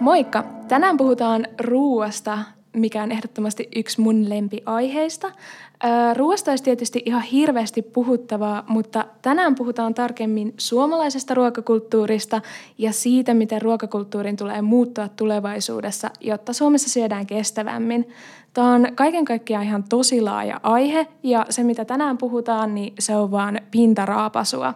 Moikka! Tänään puhutaan ruuasta, mikä on ehdottomasti yksi mun lempiaiheista. Ruoasta olisi tietysti ihan hirveästi puhuttavaa, mutta tänään puhutaan tarkemmin suomalaisesta ruokakulttuurista ja siitä, miten ruokakulttuurin tulee muuttua tulevaisuudessa, jotta Suomessa syödään kestävämmin. Tämä on kaiken kaikkiaan ihan tosi laaja aihe ja se, mitä tänään puhutaan, niin se on vaan pintaraapasua.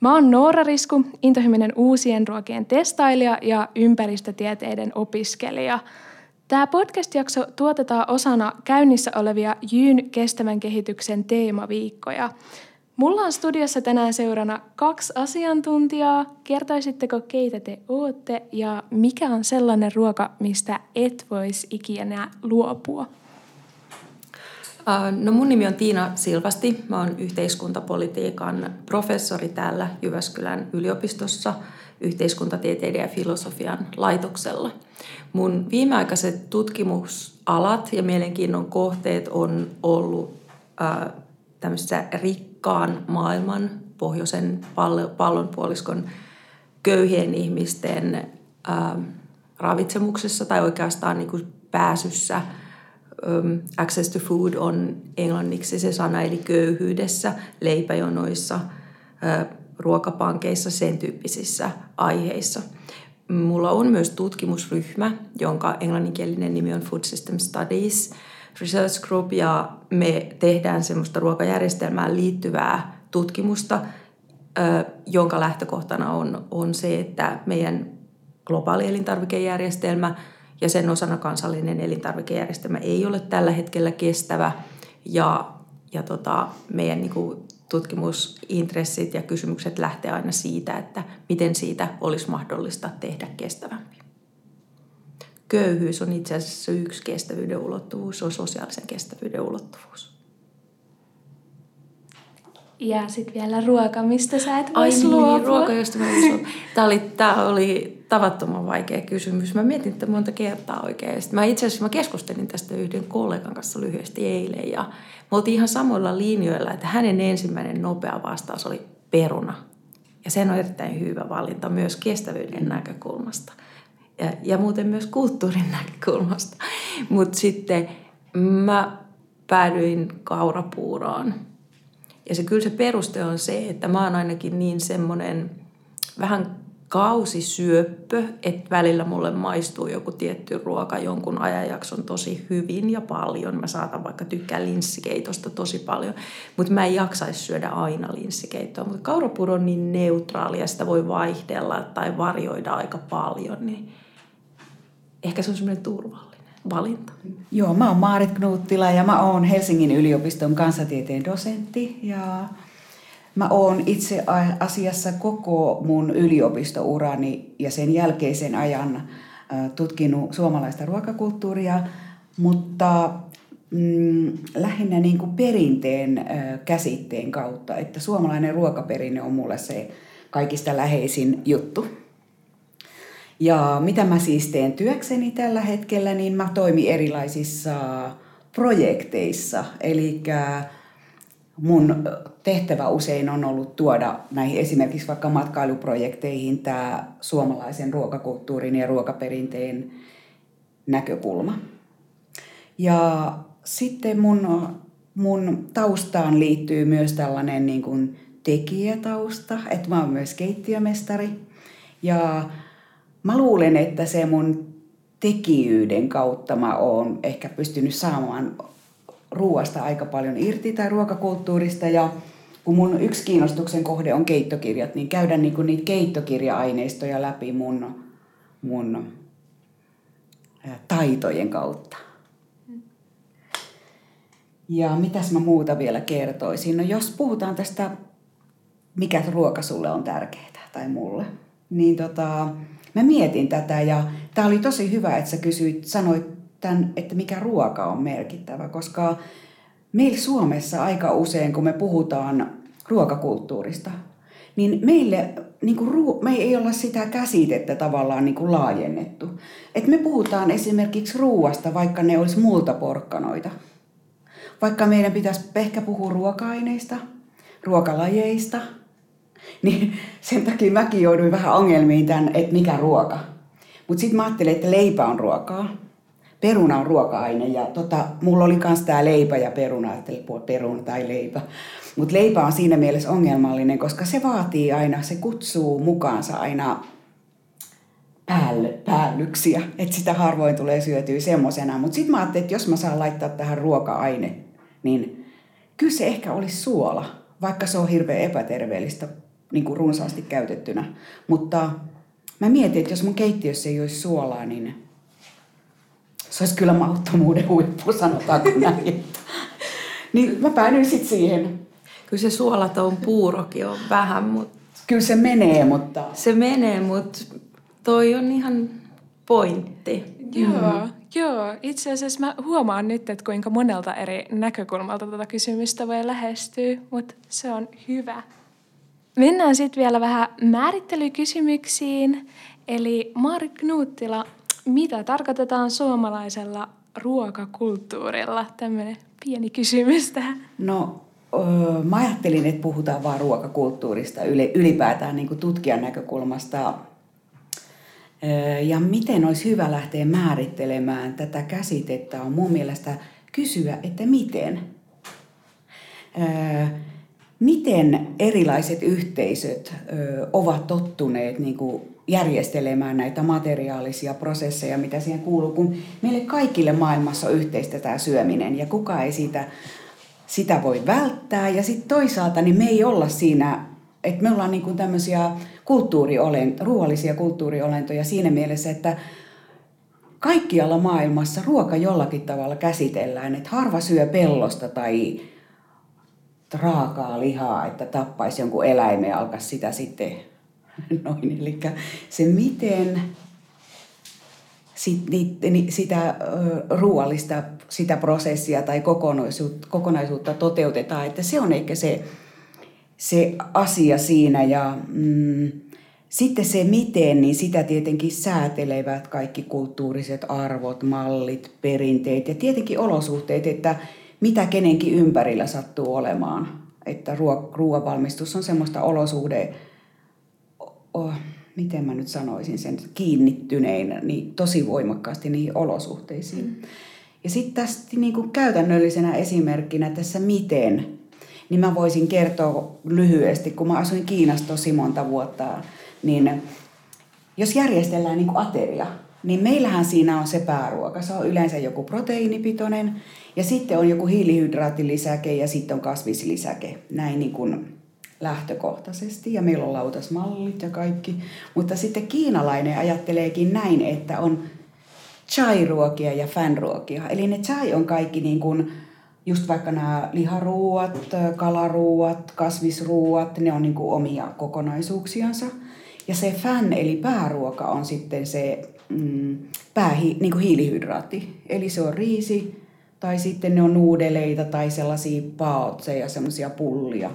Mä oon Noora Risku, intohimoinen uusien ruokien testailija ja ympäristötieteiden opiskelija. Tämä podcast-jakso tuotetaan osana käynnissä olevia Jyn kestävän kehityksen teemaviikkoja. Mulla on studiossa tänään seurana kaksi asiantuntijaa. Kertoisitteko, keitä te ootte ja mikä on sellainen ruoka, mistä et voisi ikinä luopua? No mun nimi on Tiina Silvasti. Mä oon yhteiskuntapolitiikan professori täällä Jyväskylän yliopistossa yhteiskuntatieteiden ja filosofian laitoksella. Mun viimeaikaiset tutkimusalat ja mielenkiinnon kohteet on ollut äh, tämmöisessä rikkaan maailman, pohjoisen pallonpuoliskon köyhien ihmisten äh, ravitsemuksessa tai oikeastaan niin kuin pääsyssä – um, access to food on englanniksi se sana, eli köyhyydessä, leipäjonoissa, uh, ruokapankeissa, sen tyyppisissä aiheissa. Mulla on myös tutkimusryhmä, jonka englanninkielinen nimi on Food System Studies Research Group, ja me tehdään semmoista ruokajärjestelmään liittyvää tutkimusta, jonka lähtökohtana on, on se, että meidän globaali elintarvikejärjestelmä – ja sen osana kansallinen elintarvikejärjestelmä ei ole tällä hetkellä kestävä ja, ja tota, meidän niin kuin, tutkimusintressit ja kysymykset lähtee aina siitä, että miten siitä olisi mahdollista tehdä kestävämpi. Köyhyys on itse asiassa yksi kestävyyden ulottuvuus, se on sosiaalisen kestävyyden ulottuvuus. Ja sitten vielä ruoka, mistä sä et voisi niin, ruoka, josta mä Tämä oli, tämä oli tavattoman vaikea kysymys. Mä mietin että monta kertaa oikein. Sitten mä itse asiassa mä keskustelin tästä yhden kollegan kanssa lyhyesti eilen. Ja me oltiin ihan samoilla linjoilla, että hänen ensimmäinen nopea vastaus oli peruna. Ja sen on erittäin hyvä valinta myös kestävyyden näkökulmasta. Ja, ja muuten myös kulttuurin näkökulmasta. Mutta sitten mä päädyin kaurapuuroon ja se kyllä se peruste on se, että mä oon ainakin niin semmoinen vähän kausisyöppö, että välillä mulle maistuu joku tietty ruoka jonkun ajanjakson tosi hyvin ja paljon. Mä saatan vaikka tykkää linssikeitosta tosi paljon, mutta mä en jaksaisi syödä aina linssikeittoa. Mutta kaurapuro on niin neutraali ja sitä voi vaihdella tai varjoida aika paljon, niin ehkä se on semmoinen turvallinen valinta? Joo, mä oon Maarit Knuuttila ja mä oon Helsingin yliopiston kansatieteen dosentti ja mä oon itse asiassa koko mun yliopistourani ja sen jälkeisen ajan tutkinut suomalaista ruokakulttuuria, mutta mm, lähinnä niin kuin perinteen käsitteen kautta, että suomalainen ruokaperinne on mulle se kaikista läheisin juttu. Ja mitä mä siis teen työkseni tällä hetkellä, niin mä toimin erilaisissa projekteissa. Eli mun tehtävä usein on ollut tuoda näihin esimerkiksi vaikka matkailuprojekteihin tämä suomalaisen ruokakulttuurin ja ruokaperinteen näkökulma. Ja sitten mun, mun taustaan liittyy myös tällainen niin kuin tekijätausta, että mä oon myös keittiömestari. Ja mä luulen, että se mun tekijyyden kautta mä oon ehkä pystynyt saamaan ruoasta aika paljon irti tai ruokakulttuurista ja kun mun yksi kiinnostuksen kohde on keittokirjat, niin käydä niinku niitä keittokirja-aineistoja läpi mun, mun taitojen kautta. Ja mitäs mä muuta vielä kertoisin? No jos puhutaan tästä, mikä ruoka sulle on tärkeää tai mulle, niin tota, mä mietin tätä ja tämä oli tosi hyvä, että sä kysyit, sanoit tämän, että mikä ruoka on merkittävä, koska meillä Suomessa aika usein, kun me puhutaan ruokakulttuurista, niin meille niin kuin, me ei olla sitä käsitettä tavallaan niin kuin laajennettu. Et me puhutaan esimerkiksi ruuasta, vaikka ne olisi multaporkkanoita. Vaikka meidän pitäisi ehkä puhua ruoka-aineista, ruokalajeista, niin sen takia mäkin jouduin vähän ongelmiin tämän, että mikä ruoka. Mutta sitten mä ajattelin, että leipä on ruokaa. Peruna on ruoka-aine ja tota, mulla oli myös tämä leipä ja peruna, että peruna tai leipä. Mutta leipä on siinä mielessä ongelmallinen, koska se vaatii aina, se kutsuu mukaansa aina päälle, päällyksiä, että sitä harvoin tulee syötyä semmoisena. Mutta sitten mä ajattelin, että jos mä saan laittaa tähän ruoka-aine, niin kyllä se ehkä olisi suola, vaikka se on hirveän epäterveellistä niin kuin runsaasti käytettynä. Mutta mä mietin, että jos mun keittiössä ei olisi suolaa, niin se olisi kyllä mahdottomuuden huippu, sanotaanko näin. niin mä päädyin sitten siihen. Kyllä se suolaton puurokin on vähän, mutta... Kyllä se menee, mutta... Se menee, mutta toi on ihan pointti. Joo, mm. joo. Itse asiassa mä huomaan nyt, että kuinka monelta eri näkökulmalta tätä kysymystä voi lähestyä, mutta se on hyvä. Mennään sitten vielä vähän määrittelykysymyksiin. Eli Maarit Knuuttila, mitä tarkoitetaan suomalaisella ruokakulttuurilla? Tämmöinen pieni kysymys tähän. No, öö, mä ajattelin, että puhutaan vain ruokakulttuurista ylipäätään niin kuin tutkijan näkökulmasta. Öö, ja miten olisi hyvä lähteä määrittelemään tätä käsitettä on mun mielestä kysyä, että miten. Öö, miten erilaiset yhteisöt ö, ovat tottuneet niin kuin järjestelemään näitä materiaalisia prosesseja, mitä siihen kuuluu, kun meille kaikille maailmassa on yhteistä tämä syöminen ja kuka ei siitä, sitä voi välttää. Ja sitten toisaalta niin me ei olla siinä, että me ollaan niin tämmöisiä kulttuuriolentoja, ruoallisia kulttuuriolentoja siinä mielessä, että kaikkialla maailmassa ruoka jollakin tavalla käsitellään, että harva syö pellosta tai raakaa lihaa, että tappaisi jonkun eläimen ja alkaisi sitä sitten noin. Eli se miten sit, ni, sitä ruoallista sitä prosessia tai kokonaisuutta, kokonaisuutta toteutetaan, että se on ehkä se, se asia siinä ja mm, sitten se miten, niin sitä tietenkin säätelevät kaikki kulttuuriset arvot, mallit, perinteet ja tietenkin olosuhteet, että mitä kenenkin ympärillä sattuu olemaan. Että ruo- valmistus on semmoista olosuhde, oh, miten mä nyt sanoisin sen, kiinnittynein niin tosi voimakkaasti niihin olosuhteisiin. Mm. Ja sitten tästä niin kuin käytännöllisenä esimerkkinä tässä miten, niin mä voisin kertoa lyhyesti, kun mä asuin Kiinassa tosi monta vuotta, niin jos järjestellään niin kuin ateria, niin meillähän siinä on se pääruoka. Se on yleensä joku proteiinipitoinen ja sitten on joku hiilihydraattilisäke ja sitten on kasvislisäke. Näin niin kuin lähtökohtaisesti ja meillä on lautasmallit ja kaikki. Mutta sitten kiinalainen ajatteleekin näin, että on chai-ruokia ja fan-ruokia. Eli ne chai on kaikki niin kuin just vaikka nämä liharuuat, kalaruuat, kasvisruuat, ne on niin kuin omia kokonaisuuksiansa. Ja se fan eli pääruoka on sitten se mm, päähi, niin kuin hiilihydraatti. Eli se on riisi tai sitten ne on nuudeleita tai sellaisia paotseja, semmoisia pullia.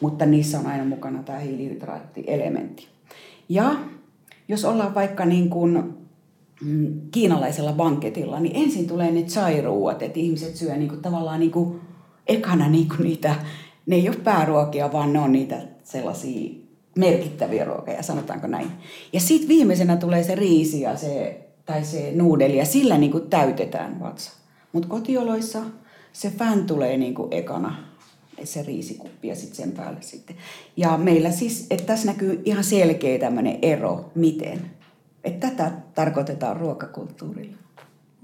Mutta niissä on aina mukana tämä hiilihydraattielementti. Ja jos ollaan vaikka niin kuin mm, kiinalaisella banketilla, niin ensin tulee ne chai-ruuat, että ihmiset syö niin kuin tavallaan niin kuin ekana niin kuin niitä, ne ei ole pääruokia, vaan ne on niitä sellaisia merkittäviä ruokia, sanotaanko näin. Ja sitten viimeisenä tulee se riisi ja se, tai se nuudeli ja sillä niin kuin täytetään vatsa. Mutta kotioloissa se fän tulee niin kuin ekana, se riisikuppi ja sitten sen päälle sitten. Ja meillä siis, että tässä näkyy ihan selkeä tämmöinen ero, miten. Että tätä tarkoitetaan ruokakulttuurilla.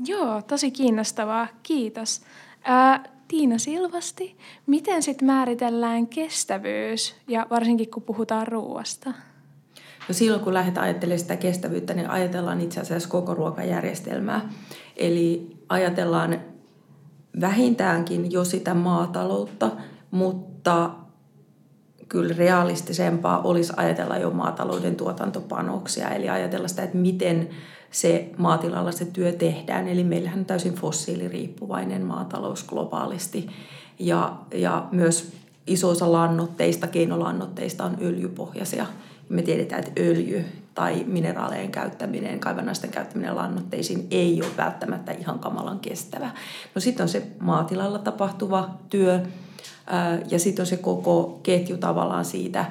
Joo, tosi kiinnostavaa. Kiitos. Ää, Tiina Silvasti, miten sitten määritellään kestävyys ja varsinkin kun puhutaan ruoasta? No silloin kun lähdetään ajattelemaan sitä kestävyyttä, niin ajatellaan itse asiassa koko ruokajärjestelmää. Eli ajatellaan vähintäänkin jo sitä maataloutta, mutta kyllä realistisempaa olisi ajatella jo maatalouden tuotantopanoksia, eli ajatella sitä, että miten se maatilalla se työ tehdään. Eli meillähän on täysin fossiiliriippuvainen maatalous globaalisti. Ja, ja myös iso osa lannoitteista, keinolannoitteista on öljypohjaisia. Me tiedetään, että öljy tai mineraalien käyttäminen, kaivannaisten käyttäminen lannoitteisiin ei ole välttämättä ihan kamalan kestävä. No sitten on se maatilalla tapahtuva työ ja sitten on se koko ketju tavallaan siitä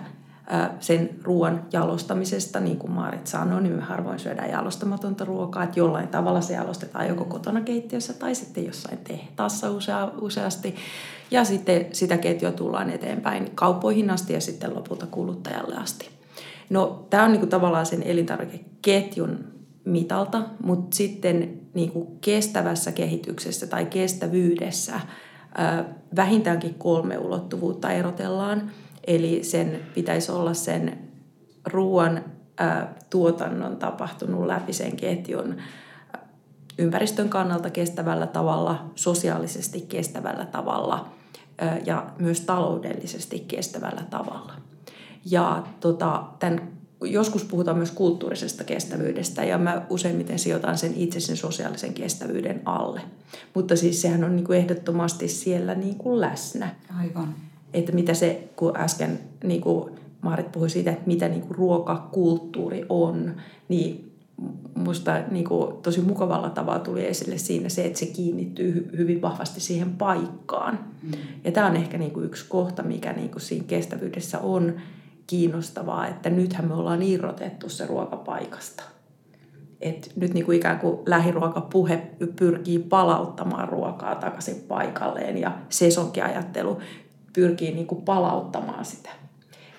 sen ruoan jalostamisesta, niin kuin Maarit sanoi, niin me harvoin syödään jalostamatonta ruokaa, että jollain tavalla se jalostetaan joko kotona keittiössä tai sitten jossain tehtaassa usea, useasti. Ja sitten sitä ketjua tullaan eteenpäin kauppoihin asti ja sitten lopulta kuluttajalle asti. No tämä on niin kuin tavallaan sen elintarvikeketjun mitalta, mutta sitten niin kuin kestävässä kehityksessä tai kestävyydessä vähintäänkin kolme ulottuvuutta erotellaan – Eli sen pitäisi olla sen ruoan tuotannon tapahtunut läpi sen ketjun ympäristön kannalta kestävällä tavalla, sosiaalisesti kestävällä tavalla ja myös taloudellisesti kestävällä tavalla. Ja tota, tämän, joskus puhutaan myös kulttuurisesta kestävyydestä ja mä useimmiten sijoitan sen itse sen sosiaalisen kestävyyden alle. Mutta siis sehän on niin kuin ehdottomasti siellä niin kuin läsnä. Aivan että mitä se, kun äsken niin kuin Maarit puhui siitä, että mitä niin kuin ruokakulttuuri on, niin musta niin kuin tosi mukavalla tavalla tuli esille siinä se, että se kiinnittyy hyvin vahvasti siihen paikkaan. Mm. Ja tämä on ehkä niin kuin yksi kohta, mikä niin kuin siinä kestävyydessä on kiinnostavaa, että nythän me ollaan irrotettu se ruokapaikasta. Et nyt niin kuin ikään kuin lähiruokapuhe pyrkii palauttamaan ruokaa takaisin paikalleen ja sesonkiajattelu pyrkii niin kuin palauttamaan sitä.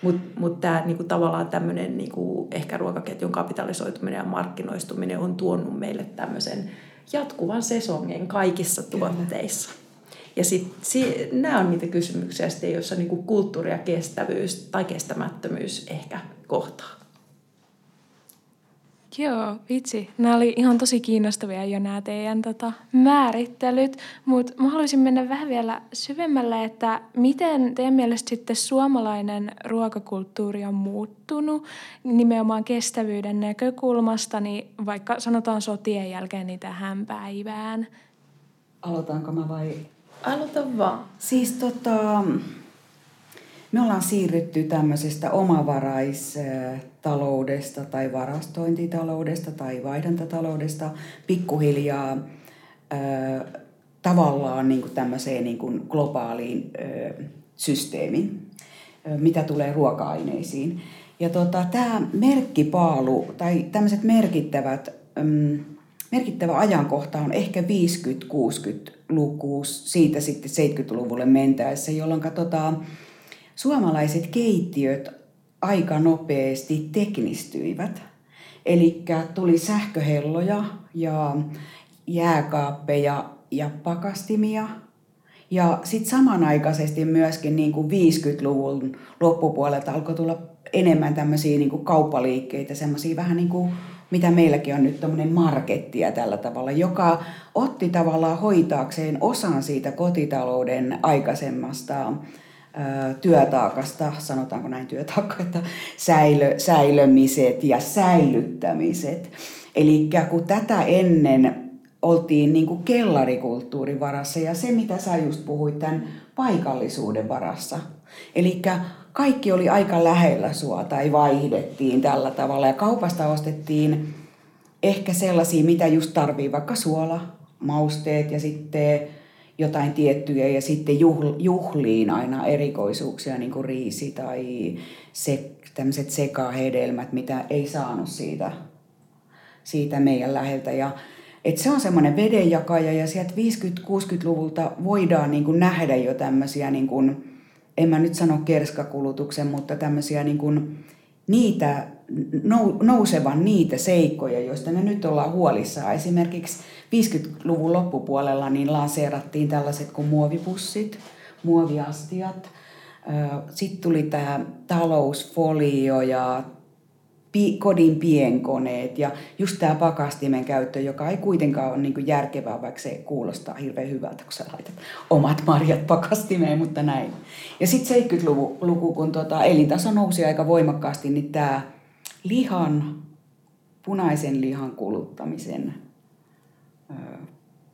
Mutta mut tämä niinku tavallaan tämmöinen niinku ehkä ruokaketjun kapitalisoituminen ja markkinoistuminen on tuonut meille tämmöisen jatkuvan sesongen kaikissa tuotteissa. Ja sitten nämä on niitä kysymyksiä, joissa niinku kulttuuri ja kestävyys tai kestämättömyys ehkä kohtaa. Joo, vitsi. Nämä oli ihan tosi kiinnostavia jo nämä teidän tota, määrittelyt, mutta mä haluaisin mennä vähän vielä syvemmälle, että miten teidän mielestä sitten suomalainen ruokakulttuuri on muuttunut nimenomaan kestävyyden näkökulmasta, niin vaikka sanotaan sotien jälkeen niin tähän päivään? Aloitanko mä vai? Aloita vaan. Siis tota, me ollaan siirrytty tämmöisestä omavaraistaloudesta tai varastointitaloudesta tai vaihdantataloudesta pikkuhiljaa tavallaan niin kuin tämmöiseen niin kuin globaaliin systeemiin, mitä tulee ruoka-aineisiin. Ja tota, tämä merkkipaalu tai tämmöiset merkittävät, mm, merkittävä ajankohta on ehkä 50-60-luku, siitä sitten 70-luvulle mentäessä, jolloin tota, suomalaiset keittiöt aika nopeasti teknistyivät. Eli tuli sähköhelloja ja jääkaappeja ja pakastimia. Ja sitten samanaikaisesti myöskin niin kuin 50-luvun loppupuolelta alkoi tulla enemmän tämmöisiä niin kuin kauppaliikkeitä, semmoisia vähän niin kuin mitä meilläkin on nyt tämmöinen markettia tällä tavalla, joka otti tavallaan hoitaakseen osan siitä kotitalouden aikaisemmasta työtaakasta, sanotaanko näin työtaakka, että säilö, säilömiset ja säilyttämiset. Eli kun tätä ennen oltiin niin kuin kellarikulttuurin varassa ja se, mitä sä just puhuit, tämän paikallisuuden varassa. Eli kaikki oli aika lähellä sua tai vaihdettiin tällä tavalla ja kaupasta ostettiin ehkä sellaisia, mitä just tarvii, vaikka suola, mausteet ja sitten jotain tiettyjä ja sitten juhliin aina erikoisuuksia, niin kuin riisi tai se, tämmöiset sekahedelmät, mitä ei saanut siitä, siitä meidän läheltä. Ja, et se on semmoinen vedenjakaja ja sieltä 50-60-luvulta voidaan niin kuin nähdä jo tämmöisiä, niin kuin, en mä nyt sano kerskakulutuksen, mutta tämmöisiä niin kuin, niitä nousevan niitä seikkoja, joista me nyt ollaan huolissaan. Esimerkiksi 50-luvun loppupuolella niin lanseerattiin tällaiset kuin muovipussit, muoviastiat. Sitten tuli tämä talousfolio ja kodin pienkoneet ja just tämä pakastimen käyttö, joka ei kuitenkaan ole niin järkevää, vaikka se kuulostaa hirveän hyvältä, kun sä laitat omat marjat pakastimeen, mutta näin. Ja sitten 70-luku, kun tota elintaso nousi aika voimakkaasti, niin tämä lihan, punaisen lihan kuluttamisen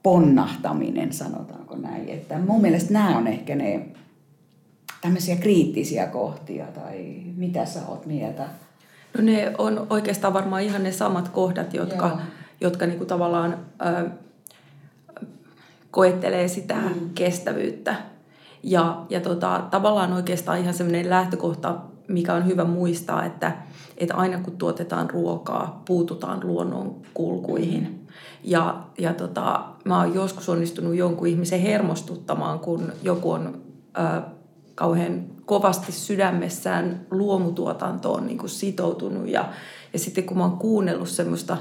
ponnahtaminen, sanotaanko näin. Että mun mielestä nämä on ehkä ne tämmöisiä kriittisiä kohtia tai mitä sä oot mieltä? No ne on oikeastaan varmaan ihan ne samat kohdat, jotka, jotka niinku tavallaan ö, koettelee sitä mm. kestävyyttä. Ja, ja tota, tavallaan oikeastaan ihan semmoinen lähtökohta, mikä on hyvä muistaa, että, että aina kun tuotetaan ruokaa, puututaan luonnon kulkuihin. Ja, ja tota, mä oon joskus onnistunut jonkun ihmisen hermostuttamaan, kun joku on ö, kauhean kovasti sydämessään luomutuotantoon niin kuin sitoutunut. Ja, ja sitten kun mä oon kuunnellut semmoista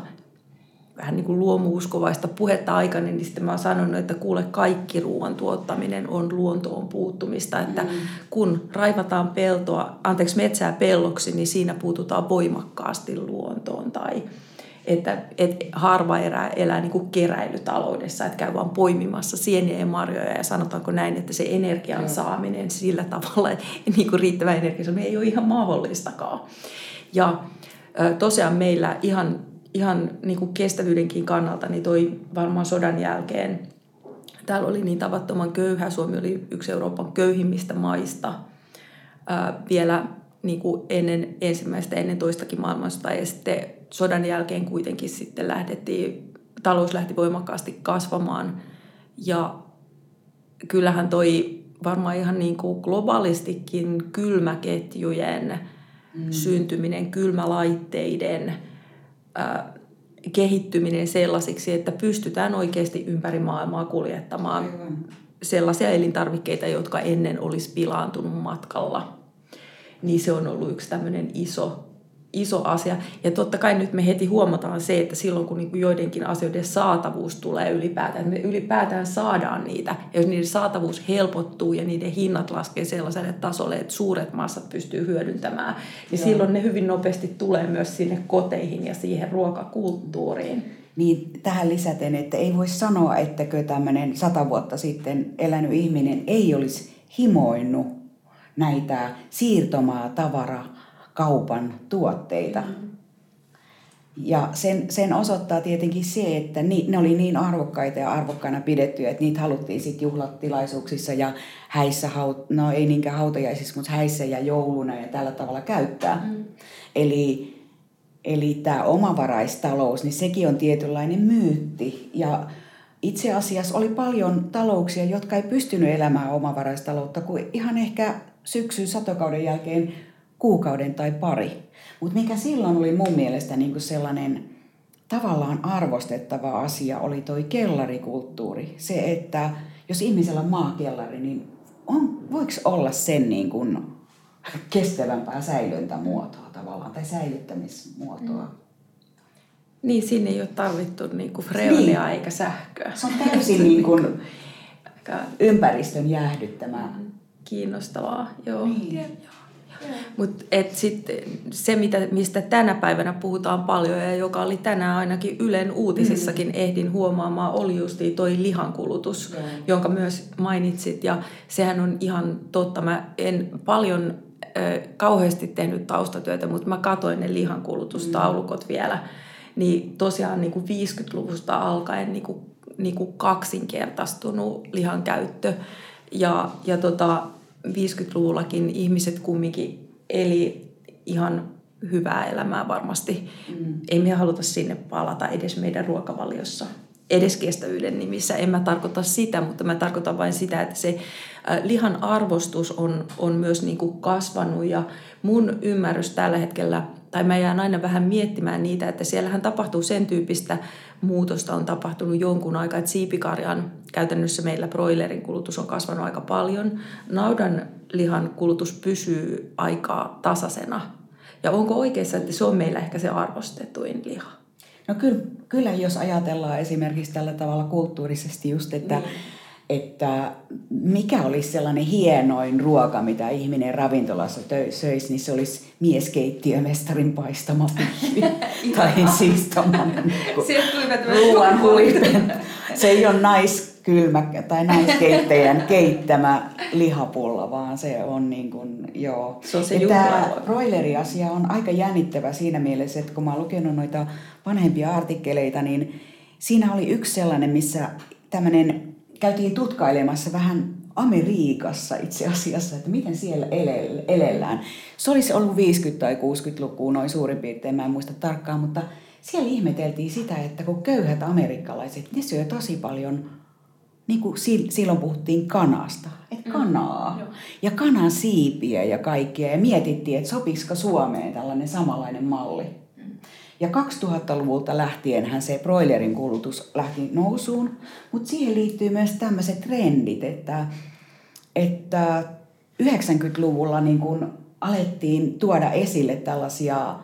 vähän niin kuin luomuuskovaista puhetta aikana, niin sitten mä oon sanonut, että kuule kaikki ruoan tuottaminen on luontoon puuttumista. Että mm. kun raivataan peltoa, anteeksi metsää pelloksi, niin siinä puututaan voimakkaasti luontoon. Tai että, että harva erää elää niin kuin keräilytaloudessa, että käy vaan poimimassa sieniä ja marjoja ja sanotaanko näin, että se energian mm. saaminen sillä tavalla, että niin kuin riittävä energia, se ei ole ihan mahdollistakaan. Ja tosiaan meillä ihan ihan niin kuin kestävyydenkin kannalta, niin toi varmaan sodan jälkeen, täällä oli niin tavattoman köyhä, Suomi oli yksi Euroopan köyhimmistä maista vielä niin kuin ennen ensimmäistä, ennen toistakin maailmansotaa, ja sitten sodan jälkeen kuitenkin sitten lähdettiin, talous lähti voimakkaasti kasvamaan, ja kyllähän toi varmaan ihan niin kuin globaalistikin kylmäketjujen mm. syntyminen, kylmälaitteiden – kehittyminen sellaisiksi, että pystytään oikeasti ympäri maailmaa kuljettamaan sellaisia elintarvikkeita, jotka ennen olisi pilaantunut matkalla. Niin se on ollut yksi tämmöinen iso iso asia. Ja totta kai nyt me heti huomataan se, että silloin kun niinku joidenkin asioiden saatavuus tulee ylipäätään, että me ylipäätään saadaan niitä. Ja jos niiden saatavuus helpottuu ja niiden hinnat laskee sellaiselle tasolle, että suuret massat pystyy hyödyntämään, niin Joo. silloin ne hyvin nopeasti tulee myös sinne koteihin ja siihen ruokakulttuuriin. Niin tähän lisäten, että ei voi sanoa, ettäkö tämmöinen sata vuotta sitten elänyt ihminen ei olisi himoinnut näitä siirtomaa tavara kaupan tuotteita. Mm-hmm. Ja sen, sen osoittaa tietenkin se, että ni, ne oli niin arvokkaita ja arvokkaina pidettyjä, että niitä haluttiin sitten juhlatilaisuuksissa ja häissä, no ei niinkään hautajaisissa, mutta häissä ja jouluna ja tällä tavalla käyttää. Mm. Eli, eli tämä omavaraistalous, niin sekin on tietynlainen myytti. Ja itse asiassa oli paljon talouksia, jotka ei pystynyt elämään omavaraistaloutta, kun ihan ehkä syksyn satokauden jälkeen kuukauden tai pari. Mutta mikä silloin oli mun mielestä niinku sellainen tavallaan arvostettava asia oli toi kellarikulttuuri. Se, että jos ihmisellä on maakellari, niin on, voiko olla sen niin kuin kestävämpää säilöntämuotoa tavallaan tai säilyttämismuotoa? Mm. Niin, sinne ei ole tarvittu niin kuin freonia niin. eikä sähköä. Se on täysin niin kuin ympäristön jäähdyttämää. Kiinnostavaa, joo. Niin. Mutta sitten se, mitä, mistä tänä päivänä puhutaan paljon ja joka oli tänään ainakin Ylen uutisissakin mm. ehdin huomaamaan, oli just toi lihankulutus, mm. jonka myös mainitsit. Ja sehän on ihan totta. Mä en paljon äh, kauheasti tehnyt taustatyötä, mutta mä katoin ne lihankulutustaulukot mm. vielä. Niin tosiaan niin kuin 50-luvusta alkaen niin kuin, niin kuin kaksinkertaistunut lihan käyttö. Ja, ja tota, 50-luvullakin ihmiset kumminkin eli ihan hyvää elämää varmasti. Mm. Ei me haluta sinne palata edes meidän ruokavaliossa edes kestävyyden nimissä. En mä tarkoita sitä, mutta mä tarkoitan vain sitä, että se lihan arvostus on, on myös niin kuin kasvanut ja mun ymmärrys tällä hetkellä, tai mä jään aina vähän miettimään niitä, että siellähän tapahtuu sen tyyppistä muutosta on tapahtunut jonkun aikaa, että siipikarjan käytännössä meillä broilerin kulutus on kasvanut aika paljon. Naudan lihan kulutus pysyy aika tasaisena. Ja onko oikeassa, että se on meillä ehkä se arvostetuin liha? No kyllä, kyllä jos ajatellaan esimerkiksi tällä tavalla kulttuurisesti just, että, niin. Että mikä olisi sellainen hienoin ruoka, mitä ihminen ravintolassa söisi, niin se olisi mieskeittiömestarin paistama tai siis tommonen ruoan huipen. Se ei ole naiskylmä tai naiskeittäjän keittämä lihapulla, vaan se on niin kuin, joo. Se on se Tämä broileri-asia on aika jännittävä siinä mielessä, että kun mä oon lukenut noita vanhempia artikkeleita, niin siinä oli yksi sellainen, missä tämmöinen käytiin tutkailemassa vähän Amerikassa itse asiassa, että miten siellä elellään. Se olisi ollut 50- tai 60-lukua noin suurin piirtein, mä en muista tarkkaan, mutta siellä ihmeteltiin sitä, että kun köyhät amerikkalaiset, ne syö tosi paljon, niin kuin silloin puhuttiin kanasta, että mm, kanaa mm, ja kanan siipiä ja kaikkia. Ja mietittiin, että sopisiko Suomeen tällainen samanlainen malli. Ja 2000-luvulta lähtienhän se broilerin kulutus lähti nousuun, mutta siihen liittyy myös tämmöiset trendit, että, että 90-luvulla niin kun alettiin tuoda esille tällaisia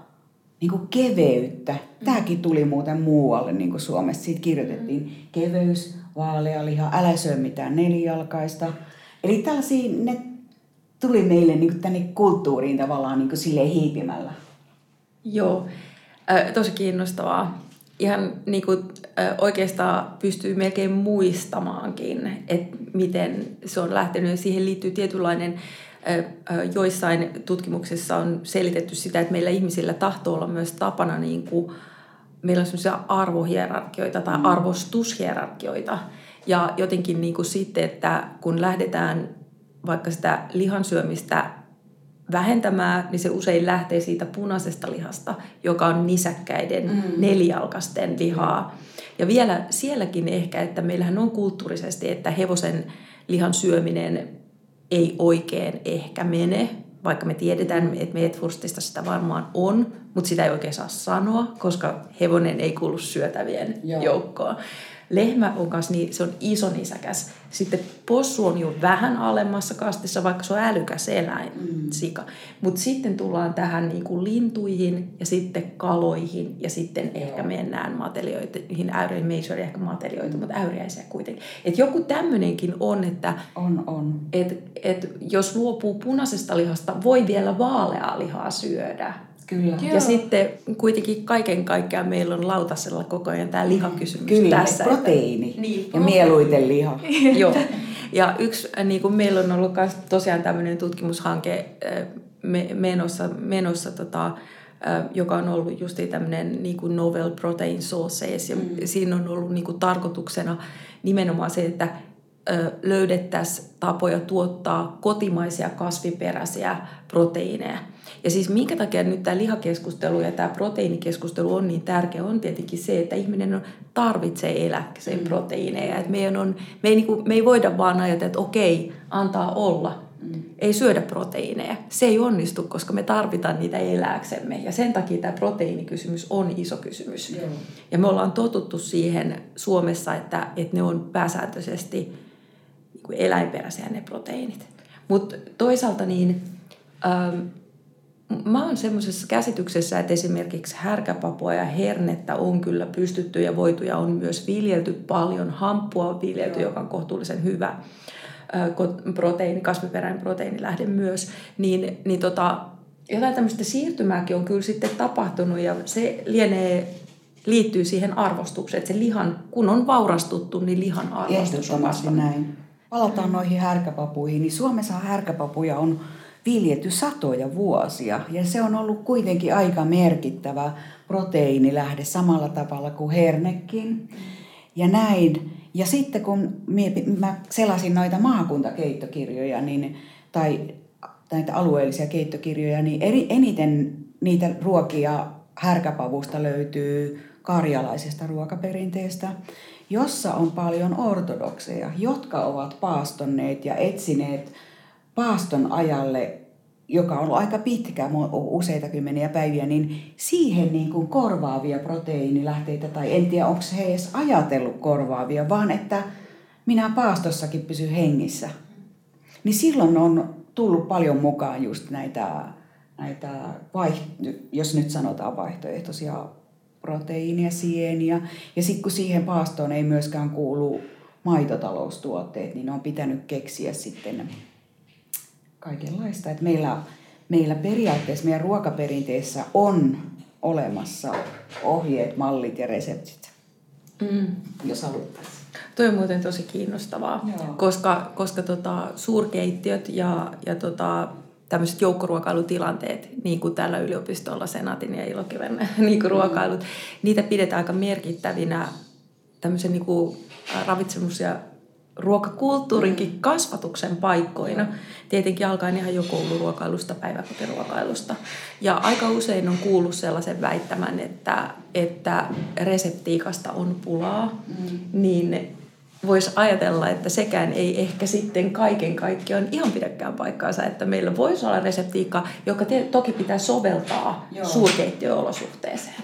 niin kuin keveyttä. Tämäkin tuli muuten muualle niin kuin Suomessa. Siitä kirjoitettiin keveys, vaalealiha, älä syö mitään nelijalkaista. Eli tällaisia, ne tuli meille niin kuin tänne kulttuuriin tavallaan niin kuin silleen hiipimällä. Joo, tosi kiinnostavaa. Ihan niin kuin, oikeastaan pystyy melkein muistamaankin, että miten se on lähtenyt. Siihen liittyy tietynlainen, joissain tutkimuksissa on selitetty sitä, että meillä ihmisillä tahtoo olla myös tapana, niin kuin, meillä on sellaisia arvohierarkioita tai mm. arvostushierarkioita. Ja jotenkin niin kuin sitten, että kun lähdetään vaikka sitä lihansyömistä vähentämään, niin se usein lähtee siitä punaisesta lihasta, joka on nisäkkäiden mm. nelijalkasten lihaa. Ja vielä sielläkin ehkä, että meillähän on kulttuurisesti, että hevosen lihan syöminen ei oikein ehkä mene, vaikka me tiedetään, että Meetwurstista sitä varmaan on, mutta sitä ei oikein saa sanoa, koska hevonen ei kuulu syötävien Joo. joukkoon. Lehmä on kanssa niin, se on iso nisäkäs. Sitten possu on jo vähän alemmassa kastissa, vaikka se on älykäs eläin, mm. sika. Mutta sitten tullaan tähän niin kuin lintuihin ja sitten kaloihin ja sitten Joo. ehkä mennään matelioihin, äyriin, meisö ehkä matelioita, mm. mutta äyriäisiä kuitenkin. Et joku tämmöinenkin on, että on, on. Et, et jos luopuu punaisesta lihasta, voi vielä vaaleaa lihaa syödä Kyllä. Ja sitten kuitenkin kaiken kaikkiaan meillä on lautasella koko ajan tämä lihakysymys Kyllä, tässä. proteiini että, niin, ja mieluiten liha. Joo. Ja yksi, niin kuin meillä on ollut tosiaan tämmöinen tutkimushanke menossa, menossa tota, joka on ollut just tämmöinen niin kuin novel protein sources. Ja mm. siinä on ollut niin kuin tarkoituksena nimenomaan se, että löydettäisiin tapoja tuottaa kotimaisia kasviperäisiä proteiineja. Ja siis minkä takia nyt tämä lihakeskustelu ja tämä proteiinikeskustelu on niin tärkeä, on tietenkin se, että ihminen on, tarvitsee eläkseen mm. proteiineja. Et meidän on, me, ei, niin kuin, me ei voida vaan ajatella, että okei, antaa olla. Mm. Ei syödä proteiineja. Se ei onnistu, koska me tarvitaan niitä eläksemme. Ja sen takia tämä proteiinikysymys on iso kysymys. Joo. Ja me ollaan totuttu siihen Suomessa, että, että ne on pääsääntöisesti niin eläinperäisiä ne proteiinit. Mutta toisaalta niin... Ähm, Mä oon semmoisessa käsityksessä, että esimerkiksi härkäpapua ja hernettä on kyllä pystytty ja voitu ja on myös viljelty paljon. Hamppua on viljelty, Joo. joka on kohtuullisen hyvä proteiini, kasviperäinen proteiinilähde myös. Niin, niin tota, jotain tämmöistä siirtymääkin on kyllä sitten tapahtunut ja se lienee liittyy siihen arvostukseen, että se lihan, kun on vaurastuttu, niin lihan arvostus on kasvanut. näin. Palataan noihin härkäpapuihin, niin Suomessa härkäpapuja on viljetty satoja vuosia. Ja se on ollut kuitenkin aika merkittävä proteiinilähde samalla tavalla kuin hernekin. Ja näin. Ja sitten kun mä selasin noita maakuntakeittokirjoja niin, tai näitä alueellisia keittokirjoja, niin eri, eniten niitä ruokia härkäpavusta löytyy karjalaisesta ruokaperinteestä, jossa on paljon ortodokseja, jotka ovat paastonneet ja etsineet paaston ajalle, joka on ollut aika pitkä, useita kymmeniä päiviä, niin siihen niin kuin korvaavia proteiinilähteitä, tai en tiedä onko he edes ajatellut korvaavia, vaan että minä paastossakin pysyn hengissä. Niin silloin on tullut paljon mukaan just näitä, näitä vaiht- jos nyt sanotaan vaihtoehtoisia proteiinia, sieniä. Ja sitten kun siihen paastoon ei myöskään kuulu maitotaloustuotteet, niin ne on pitänyt keksiä sitten kaikenlaista. Et meillä, meillä periaatteessa meidän ruokaperinteessä on olemassa ohjeet, mallit ja reseptit, mm. jos haluttaisiin. Toi on muuten tosi kiinnostavaa, Joo. koska, koska tota, suurkeittiöt ja, ja tota, tämmöiset joukkoruokailutilanteet, niin kuin täällä yliopistolla, Senaatin ja Ilokiven niin kuin ruokailut, mm. niitä pidetään aika merkittävinä tämmöisen niin kuin ravitsemus- ja ruokakulttuurinkin kasvatuksen paikkoina. Tietenkin alkaen ihan jo kouluruokailusta, päiväkotiruokailusta. Ja aika usein on kuullut sellaisen väittämän, että, että reseptiikasta on pulaa, mm. niin voisi ajatella, että sekään ei ehkä sitten kaiken kaikkiaan ihan pidäkään paikkaansa, että meillä voisi olla reseptiikka, joka te, toki pitää soveltaa suurkeittiöolosuhteeseen.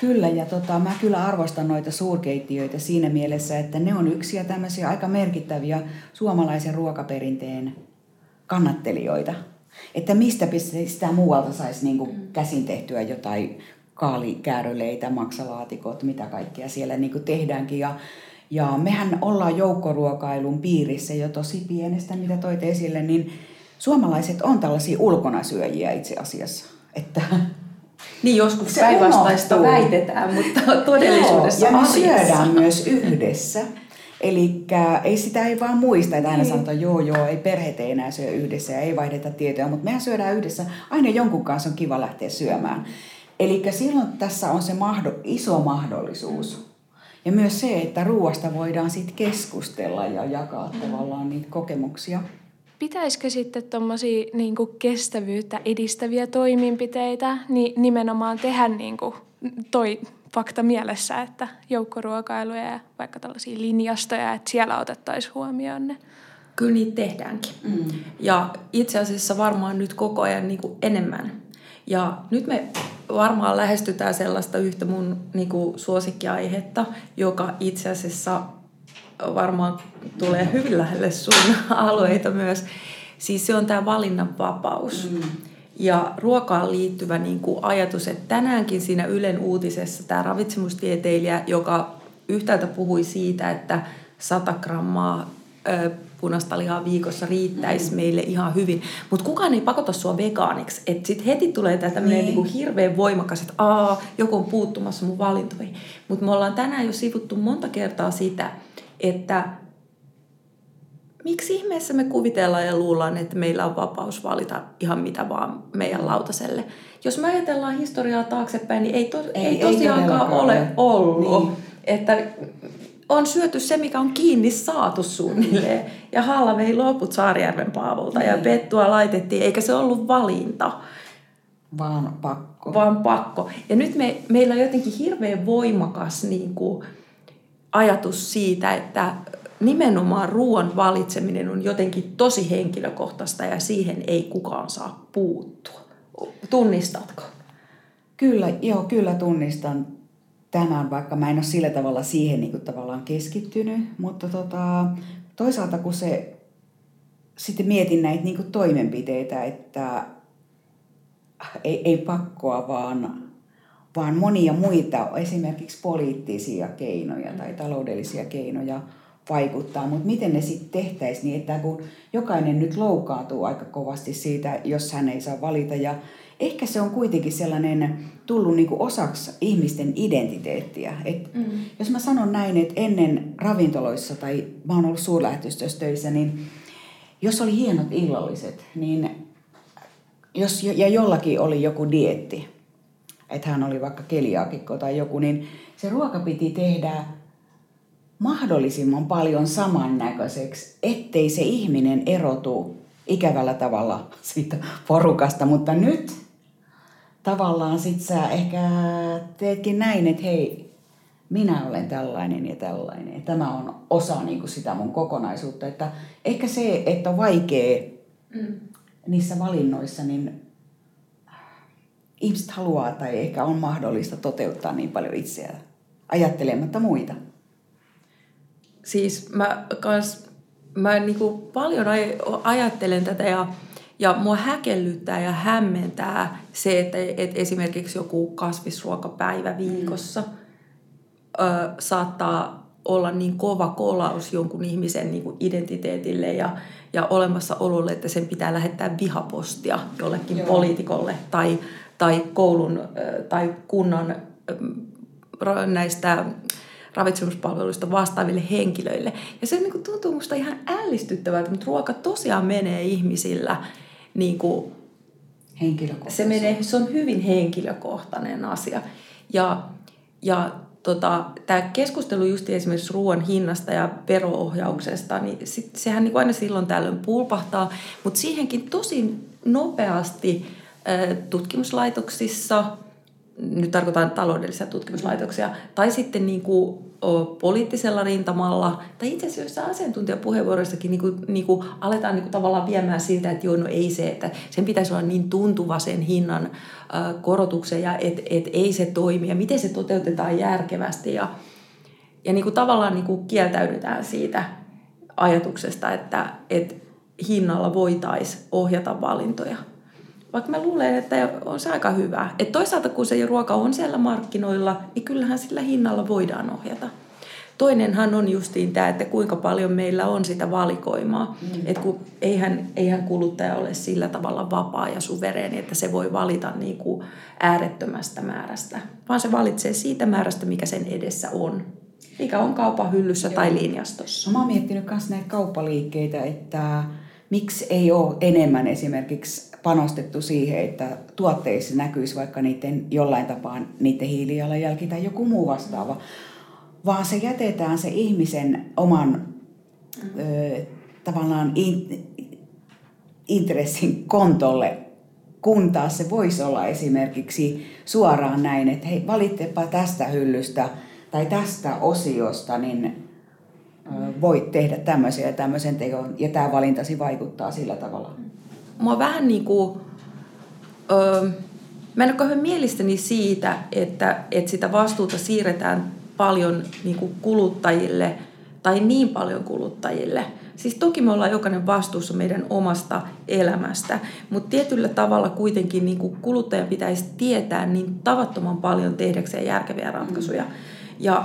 Kyllä, ja tota, mä kyllä arvostan noita suurkeittiöitä siinä mielessä, että ne on yksi ja tämmöisiä aika merkittäviä suomalaisen ruokaperinteen kannattelijoita. Että mistä sitä muualta saisi niinku mm. käsin tehtyä jotain kaalikääröleitä, maksalaatikot, mitä kaikkea siellä niinku tehdäänkin. Ja, ja mehän ollaan joukkoruokailun piirissä jo tosi pienestä, mitä toit esille, niin suomalaiset on tällaisia ulkonasyöjiä itse asiassa. Että niin joskus se päinvastaista väitetään, mutta todellisuudessa Joo, Ja me syödään myös yhdessä. Eli ei sitä ei vaan muista, että aina niin. sanotaan, joo joo, ei perheet ei enää syö yhdessä ja ei vaihdeta tietoja, mutta mehän syödään yhdessä. Aina jonkun kanssa on kiva lähteä syömään. Eli silloin tässä on se mahdo, iso mahdollisuus. Ja myös se, että ruoasta voidaan sitten keskustella ja jakaa tavallaan niitä kokemuksia. Pitäisikö sitten tuommoisia niin kestävyyttä edistäviä toimenpiteitä niin nimenomaan tehdä niin kuin toi fakta mielessä, että joukkoruokailuja ja vaikka tällaisia linjastoja, että siellä otettaisiin huomioon ne? Kyllä niitä tehdäänkin. Mm. Ja itse asiassa varmaan nyt koko ajan niin kuin enemmän. Ja nyt me varmaan lähestytään sellaista yhtä mun niin kuin suosikkiaihetta, joka itse asiassa varmaan tulee hyvin lähelle sun alueita myös. Siis se on tämä valinnanvapaus. Mm. Ja ruokaan liittyvä niin kuin ajatus, että tänäänkin siinä Ylen uutisessa tämä ravitsemustieteilijä, joka yhtäältä puhui siitä, että 100 grammaa ö, punaista lihaa viikossa riittäisi mm. meille ihan hyvin. Mutta kukaan ei pakota sua vegaaniksi. Että sitten heti tulee tämä tämmöinen niin. niin hirveän voimakas, että aa, joku on puuttumassa mun valintoihin. Mutta me ollaan tänään jo sivuttu monta kertaa sitä, että miksi ihmeessä me kuvitellaan ja luullaan, että meillä on vapaus valita ihan mitä vaan meidän lautaselle. Jos me ajatellaan historiaa taaksepäin, niin ei, to, ei, ei tosiaankaan ei ole ollut. Niin. Että on syöty se, mikä on kiinni saatu suunnilleen. Ja Halla vei loput Saarijärven Paavolta niin. ja Pettua laitettiin, eikä se ollut valinta. Vaan pakko. Vaan pakko. Ja nyt me, meillä on jotenkin hirveän voimakas niin kuin, ajatus siitä, että nimenomaan ruoan valitseminen on jotenkin tosi henkilökohtaista ja siihen ei kukaan saa puuttua. Tunnistatko? Kyllä, joo, kyllä tunnistan tämän, vaikka mä en ole sillä tavalla siihen niin kuin tavallaan keskittynyt, mutta tota, toisaalta kun se sitten mietin näitä niin kuin toimenpiteitä, että ei, ei pakkoa, vaan vaan monia muita, esimerkiksi poliittisia keinoja tai taloudellisia keinoja vaikuttaa, mutta miten ne sitten tehtäisiin niin, että kun jokainen nyt loukkaantuu aika kovasti siitä, jos hän ei saa valita ja ehkä se on kuitenkin sellainen tullut niinku osaksi ihmisten identiteettiä. Et mm. Jos mä sanon näin, että ennen ravintoloissa tai mä oon ollut suurlähetystössä töissä, niin jos oli hienot illalliset, niin jos, ja jollakin oli joku dietti, että hän oli vaikka keliaakikko tai joku, niin se ruoka piti tehdä mahdollisimman paljon samannäköiseksi, ettei se ihminen erotu ikävällä tavalla siitä porukasta. Mutta nyt tavallaan sit sä ehkä teetkin näin, että hei, minä olen tällainen ja tällainen. Ja tämä on osa niin kuin sitä mun kokonaisuutta. Että ehkä se, että on vaikea mm. niissä valinnoissa, niin ihmiset haluaa tai ehkä on mahdollista toteuttaa niin paljon itseään ajattelematta muita. Siis mä, kans, mä niinku paljon aj- ajattelen tätä ja, ja mua häkellyttää ja hämmentää se, että et esimerkiksi joku kasvisruokapäivä viikossa mm. ö, saattaa olla niin kova kolaus jonkun ihmisen niin kuin identiteetille ja, ja olemassaololle, että sen pitää lähettää vihapostia jollekin Joo. poliitikolle tai tai koulun tai kunnan näistä ravitsemuspalveluista vastaaville henkilöille. Ja se niin kuin tuntuu musta ihan ällistyttävältä, mutta ruoka tosiaan menee ihmisillä niin kuin, se, menee, se on hyvin henkilökohtainen asia. Ja, ja tota, tämä keskustelu just esimerkiksi ruoan hinnasta ja veroohjauksesta, niin sit, sehän niin aina silloin tällöin pulpahtaa, mutta siihenkin tosi nopeasti tutkimuslaitoksissa, nyt tarkoitan taloudellisia tutkimuslaitoksia, tai sitten niin kuin poliittisella rintamalla, tai itse asiassa asiantuntijapuheenvuoroissakin niin kuin, niin kuin aletaan niin kuin tavallaan viemään siltä, että joo, no ei se, että sen pitäisi olla niin tuntuva sen hinnan äh, korotuksen, ja että et ei se toimi, ja miten se toteutetaan järkevästi, ja, ja niin kuin tavallaan niin kuin kieltäydytään siitä ajatuksesta, että, että hinnalla voitaisiin ohjata valintoja vaikka mä luulen, että on se aika hyvä. Että toisaalta kun se ruoka on siellä markkinoilla, niin kyllähän sillä hinnalla voidaan ohjata. Toinenhan on justiin tämä, että kuinka paljon meillä on sitä valikoimaa. Mm. Että kun eihän, eihän kuluttaja ole sillä tavalla vapaa ja suvereeni, että se voi valita niin kuin äärettömästä määrästä. Vaan se valitsee siitä määrästä, mikä sen edessä on. Mikä on kaupan hyllyssä Joo. tai linjastossa. Mä oon miettinyt myös näitä kauppaliikkeitä, että miksi ei ole enemmän esimerkiksi panostettu siihen, että tuotteissa näkyisi vaikka niiden jollain tapaa niiden hiilijalanjälki tai joku muu vastaava, vaan se jätetään se ihmisen oman ö, tavallaan in, intressin kontolle, kun taas se voisi olla esimerkiksi suoraan näin, että hei, valittepa tästä hyllystä tai tästä osiosta, niin voit tehdä tämmöisiä ja tämmöisen teon, ja tämä valintasi vaikuttaa sillä tavalla. Mua vähän niin kuin, öö, mä en ole kauhean mielestäni siitä, että, että sitä vastuuta siirretään paljon niin kuin kuluttajille tai niin paljon kuluttajille. Siis toki me ollaan jokainen vastuussa meidän omasta elämästä, mutta tietyllä tavalla kuitenkin niin kuin kuluttajan pitäisi tietää niin tavattoman paljon tehdäkseen järkeviä ratkaisuja. Ja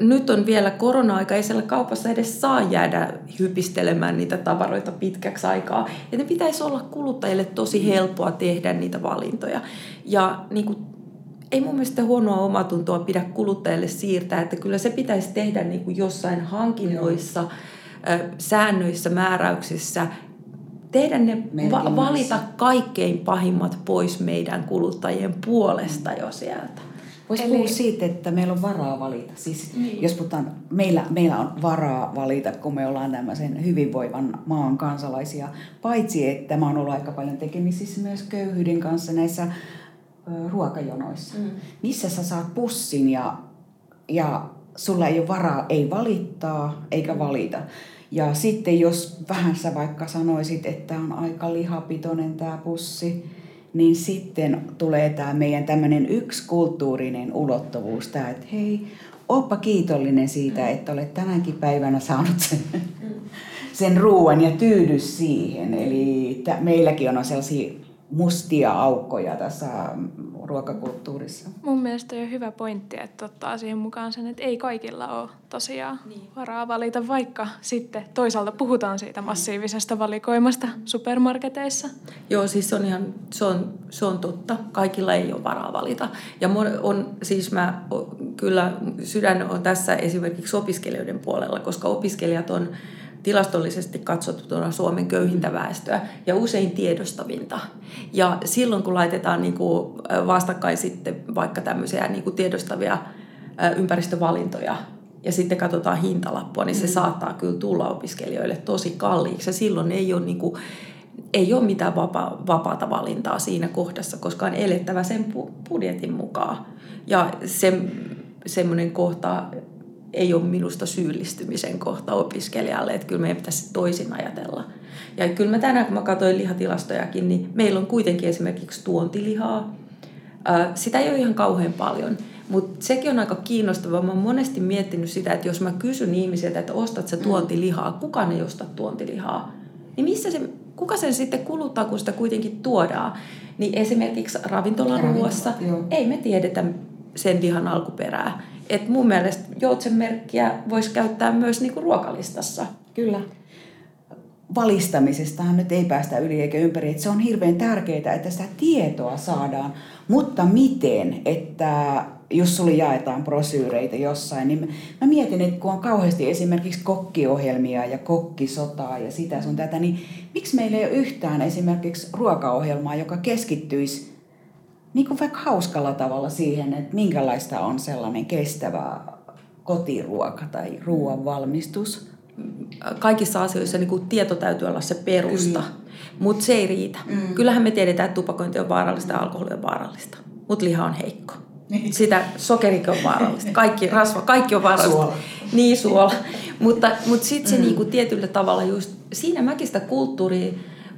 nyt on vielä korona-aika, ei siellä kaupassa edes saa jäädä hypistelemään niitä tavaroita pitkäksi aikaa. Ja ne pitäisi olla kuluttajille tosi helppoa tehdä niitä valintoja. Ja niin kuin, ei mun mielestä huonoa omatuntoa pidä kuluttajille siirtää, että kyllä se pitäisi tehdä niin kuin jossain hankinnoissa, säännöissä, määräyksissä, tehdä ne, va- valita kaikkein pahimmat pois meidän kuluttajien puolesta jo sieltä. Voisi Eli... puhua siitä, että meillä on varaa valita. Siis niin. jos puhutaan, meillä, meillä on varaa valita, kun me ollaan tämmöisen hyvinvoivan maan kansalaisia. Paitsi, että tämä on ollut aika paljon tekemisissä myös köyhyyden kanssa näissä ö, ruokajonoissa. Mm. Missä sä saat pussin ja, ja sulla ei ole varaa ei valittaa eikä valita. Ja sitten jos vähän sä vaikka sanoisit, että on aika lihapitoinen tämä pussi, niin sitten tulee tämä meidän tämmöinen yksi kulttuurinen ulottuvuus, tämä, että hei, oppa kiitollinen siitä, että olet tänäkin päivänä saanut sen, sen ruoan ja tyydy siihen. Eli t- meilläkin on sellaisia mustia aukkoja tässä ruokakulttuurissa. Mun mielestä on hyvä pointti, että ottaa siihen mukaan sen, että ei kaikilla ole tosiaan niin. varaa valita, vaikka sitten toisaalta puhutaan siitä massiivisesta valikoimasta supermarketeissa. Joo, siis se on ihan, se on, se on totta. Kaikilla ei ole varaa valita. Ja on, siis mä kyllä sydän on tässä esimerkiksi opiskelijoiden puolella, koska opiskelijat on tilastollisesti katsottuna Suomen köyhintä väestöä ja usein tiedostavinta. Ja silloin kun laitetaan niin kuin vastakkain sitten vaikka tämmöisiä niin kuin tiedostavia ympäristövalintoja ja sitten katsotaan hintalappua, niin se mm. saattaa kyllä tulla opiskelijoille tosi kalliiksi. Ja silloin ei ole, niin kuin, ei ole mitään vapa, vapaata valintaa siinä kohdassa, koska on elettävä sen budjetin mukaan. Ja se, semmoinen kohta ei ole minusta syyllistymisen kohta opiskelijalle, että kyllä meidän pitäisi toisin ajatella. Ja kyllä mä tänään, kun mä katsoin lihatilastojakin, niin meillä on kuitenkin esimerkiksi tuontilihaa. Sitä ei ole ihan kauhean paljon, mutta sekin on aika kiinnostavaa. Mä oon monesti miettinyt sitä, että jos mä kysyn ihmisiltä, että ostat sä mm. tuontilihaa, kuka ei osta tuontilihaa, niin missä se, kuka sen sitten kuluttaa, kun sitä kuitenkin tuodaan? Niin esimerkiksi ravintolaruuassa ei me tiedetä sen lihan alkuperää. Et mun mielestä joutsenmerkkiä voisi käyttää myös niinku ruokalistassa. Kyllä. Valistamisestahan nyt ei päästä yli eikä ympäri. Et se on hirveän tärkeää, että sitä tietoa saadaan. Mutta miten, että jos sulle jaetaan brosyyreitä jossain, niin mä mietin, että kun on kauheasti esimerkiksi kokkiohjelmia ja kokkisotaa ja sitä sun tätä, niin miksi meillä ei ole yhtään esimerkiksi ruokaohjelmaa, joka keskittyisi niin kuin vaikka hauskalla tavalla siihen, että minkälaista on sellainen kestävä kotiruoka tai ruoan valmistus. Kaikissa asioissa niin kuin tieto täytyy olla se perusta, mm. mutta se ei riitä. Mm. Kyllähän me tiedetään, että tupakointi on vaarallista ja alkoholi on vaarallista, mutta liha on heikko. Niin. Sitä sokerikin on vaarallista. Kaikki rasva, kaikki on vaarallista. Suola. Niin, suola. mutta mutta sitten se mm. niinku tietyllä tavalla just, siinä mäkin sitä kulttuuria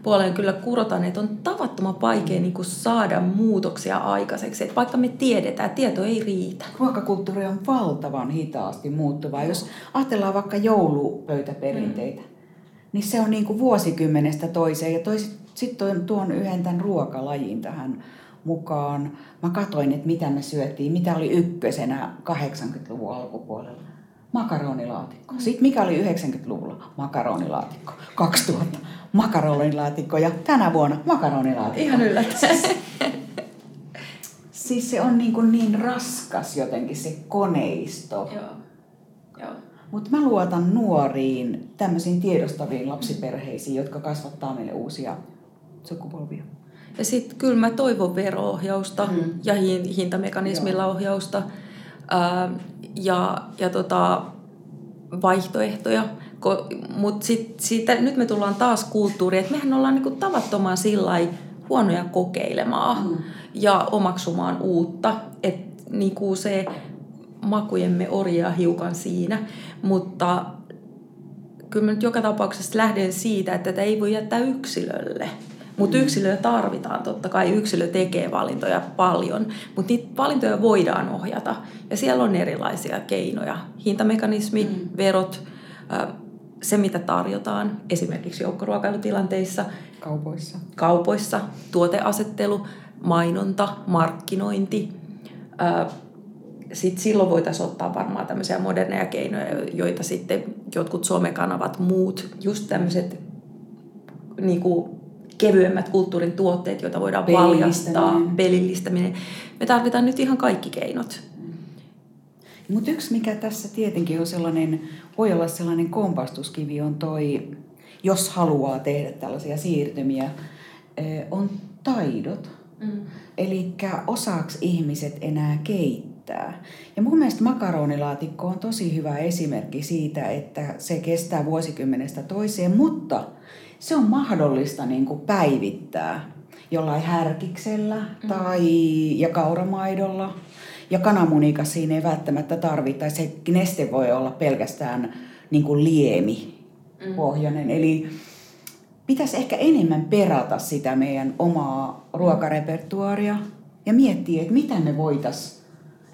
puoleen kyllä kurotan, että on tavattoman vaikea niin kuin saada muutoksia aikaiseksi. Että vaikka me tiedetään, että tieto ei riitä. Ruokakulttuuri on valtavan hitaasti muuttuva. Jos ajatellaan vaikka joulupöytäperinteitä, mm. niin se on niin kuin vuosikymmenestä toiseen. Ja sitten tuon yhden tämän ruokalajin tähän mukaan. Mä katoin, että mitä me syötiin, mitä oli ykkösenä 80-luvun alkupuolella. Makaronilaatikko. Sitten mikä oli 90-luvulla? Makaronilaatikko. 2000 makaronilaatikko ja tänä vuonna makaronilaatikko. Ihan yllättäen. siis se on niin, kuin niin raskas jotenkin se koneisto. Joo. Joo. Mutta mä luotan nuoriin, tämmöisiin tiedostaviin lapsiperheisiin, jotka kasvattaa meille uusia sukupolvia. Ja sitten kyllä mä toivon vero-ohjausta mm. ja hintamekanismilla Joo. ohjausta ja, ja tota, vaihtoehtoja. Mutta nyt me tullaan taas kulttuuriin, että mehän ollaan niinku tavattoman sillä huonoja kokeilemaan mm. ja omaksumaan uutta. Että niinku se makujemme orjaa hiukan siinä, mutta kyllä mä nyt joka tapauksessa lähden siitä, että tätä ei voi jättää yksilölle. Mutta mm. yksilöä tarvitaan, totta kai yksilö tekee valintoja paljon, mutta niitä valintoja voidaan ohjata. Ja siellä on erilaisia keinoja. Hintamekanismi, mm. verot, se mitä tarjotaan esimerkiksi joukkoruokailutilanteissa. Kaupoissa. Kaupoissa, tuoteasettelu, mainonta, markkinointi. Sitten silloin voitaisiin ottaa varmaan tämmöisiä moderneja keinoja, joita sitten jotkut somekanavat, muut, just tämmöiset niin kevyemmät kulttuurin tuotteet, joita voidaan valjastaa, pelillistäminen. Me tarvitaan nyt ihan kaikki keinot. Mutta yksi, mikä tässä tietenkin on sellainen, voi olla sellainen kompastuskivi, on toi, jos haluaa tehdä tällaisia siirtymiä, eh, on taidot. Mm. Eli osaaks ihmiset enää keittää. Ja mun mielestä makaronilaatikko on tosi hyvä esimerkki siitä, että se kestää vuosikymmenestä toiseen, mutta se on mahdollista niin kuin päivittää jollain härkiksellä mm. tai ja kauramaidolla. Ja kananmunika siinä ei välttämättä tarvita. Se neste voi olla pelkästään niin kuin liemi mm. pohjainen. Eli pitäisi ehkä enemmän perata sitä meidän omaa ruokarepertuaria ja miettiä, että mitä me voitaisiin,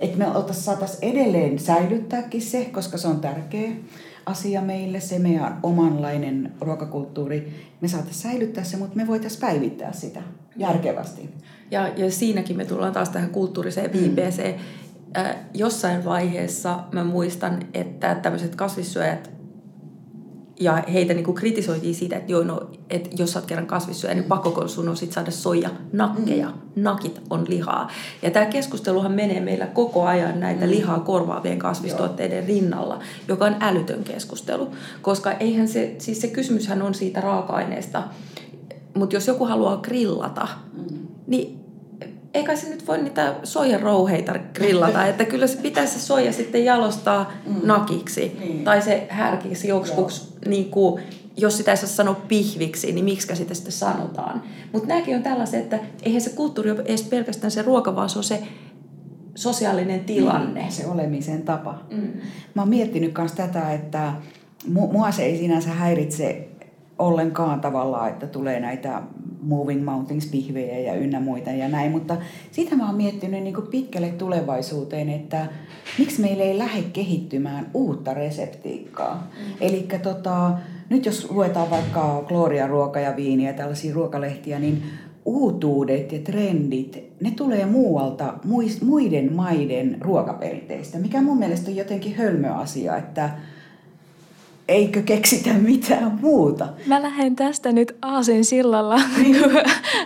että me saataisiin edelleen säilyttääkin se, koska se on tärkeä asia meille, se meidän omanlainen ruokakulttuuri. Me saataisiin säilyttää se, mutta me voitaisiin päivittää sitä järkevästi. Ja, ja siinäkin me tullaan taas tähän kulttuuriseen mm. viipeeseen. Mm. Äh, jossain vaiheessa mä muistan, että tämmöiset kasvissyöjät ja heitä niin kuin kritisoitiin siitä, että, joo, no, että jos sä oot kerran kasvissyöjä, niin pakko sun on sit saada soija nakkeja. Mm. Nakit on lihaa. Ja tämä keskusteluhan menee meillä koko ajan näitä mm. lihaa korvaavien kasvistuotteiden joo. rinnalla, joka on älytön keskustelu. Koska eihän se, siis se kysymyshän on siitä raaka-aineesta. Mutta jos joku haluaa grillata, mm. niin eikä se nyt voi niitä soijarouheita grillata, että kyllä se pitäisi se soija sitten jalostaa mm. nakiksi niin. tai se härkiksi joksikuksi, niin kuin, jos sitä ei saa sanoa pihviksi, niin miksi sitä sitten sanotaan. Mutta nämäkin on tällaisia, että eihän se kulttuuri ole edes pelkästään se ruoka, vaan se on se sosiaalinen tilanne. Se olemisen tapa. Mm. Mä oon miettinyt myös tätä, että mua se ei sinänsä häiritse ollenkaan tavallaan, että tulee näitä moving mountains pihvejä ja ynnä muita ja näin, mutta sitä mä oon miettinyt niin pitkälle tulevaisuuteen, että miksi meillä ei lähde kehittymään uutta reseptiikkaa. Mm. Eli tota, nyt jos luetaan vaikka Gloria ruoka ja viiniä, tällaisia ruokalehtiä, niin uutuudet ja trendit, ne tulee muualta, muiden maiden ruokaperinteistä, mikä mun mielestä on jotenkin hölmö asia, että eikö keksitä mitään muuta. Mä lähden tästä nyt aasin sillalla, niin. kun